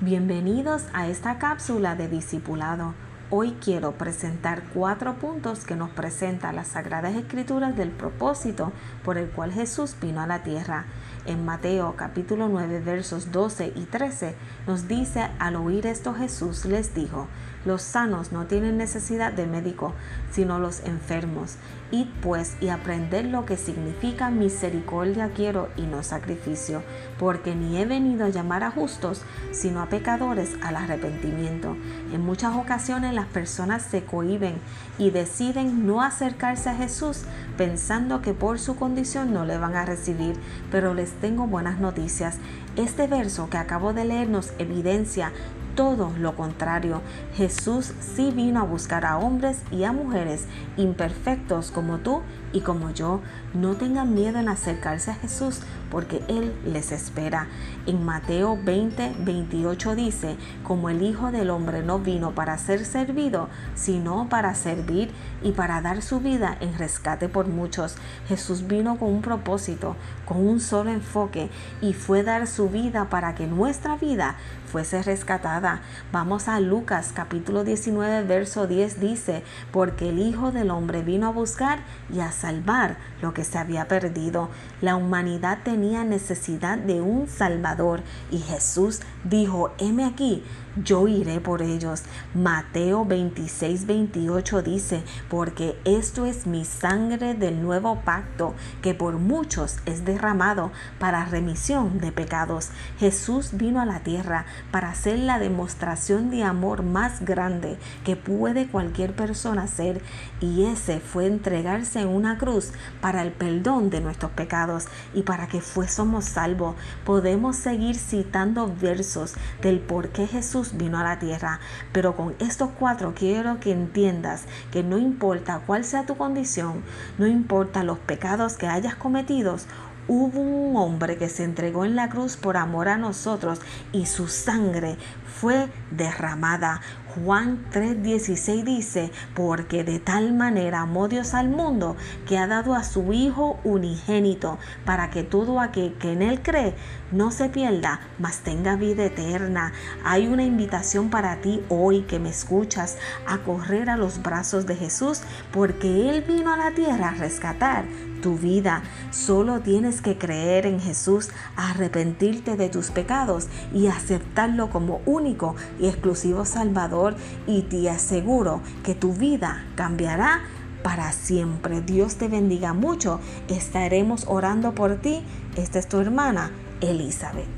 Bienvenidos a esta cápsula de discipulado. Hoy quiero presentar cuatro puntos que nos presenta las Sagradas Escrituras del propósito por el cual Jesús vino a la tierra. En Mateo capítulo 9 versos 12 y 13 nos dice, al oír esto Jesús les dijo, los sanos no tienen necesidad de médico, sino los enfermos. Id pues y aprended lo que significa misericordia quiero y no sacrificio, porque ni he venido a llamar a justos, sino a pecadores al arrepentimiento. En muchas ocasiones las personas se cohiben y deciden no acercarse a Jesús pensando que por su condición no le van a recibir, pero les tengo buenas noticias. Este verso que acabo de leer nos evidencia todo lo contrario. Jesús sí vino a buscar a hombres y a mujeres imperfectos como tú y como yo. No tengan miedo en acercarse a Jesús porque Él les espera. En Mateo 20, 28 dice, como el Hijo del Hombre no vino para ser servido, sino para servir y para dar su vida en rescate por muchos. Jesús vino con un propósito, con un solo enfoque y fue dar su vida para que nuestra vida fuese rescatada. Vamos a Lucas capítulo 19 verso 10 dice, porque el Hijo del Hombre vino a buscar y a salvar lo que se había perdido. La humanidad tenía necesidad de un Salvador y Jesús dijo, heme aquí, yo iré por ellos. Mateo 26, 28 dice, porque esto es mi sangre del nuevo pacto, que por muchos es derramado para remisión de pecados. Jesús vino a la tierra para hacer la demostración de amor más grande que puede cualquier persona hacer, y ese fue entregarse en una cruz para el perdón de nuestros pecados y para que fuésemos salvos. Podemos seguir citando versos del por qué Jesús vino a la tierra. Pero con estos cuatro quiero que entiendas que no importa cuál sea tu condición, no importa los pecados que hayas cometido, hubo un hombre que se entregó en la cruz por amor a nosotros y su sangre fue derramada. Juan 3:16 dice, porque de tal manera amó Dios al mundo que ha dado a su Hijo unigénito, para que todo aquel que en Él cree no se pierda, mas tenga vida eterna. Hay una invitación para ti hoy que me escuchas a correr a los brazos de Jesús, porque Él vino a la tierra a rescatar tu vida. Solo tienes que creer en Jesús, arrepentirte de tus pecados y aceptarlo como único y exclusivo Y te aseguro que tu vida cambiará para siempre. Dios te bendiga mucho. Estaremos orando por ti. Esta es tu hermana Elizabeth.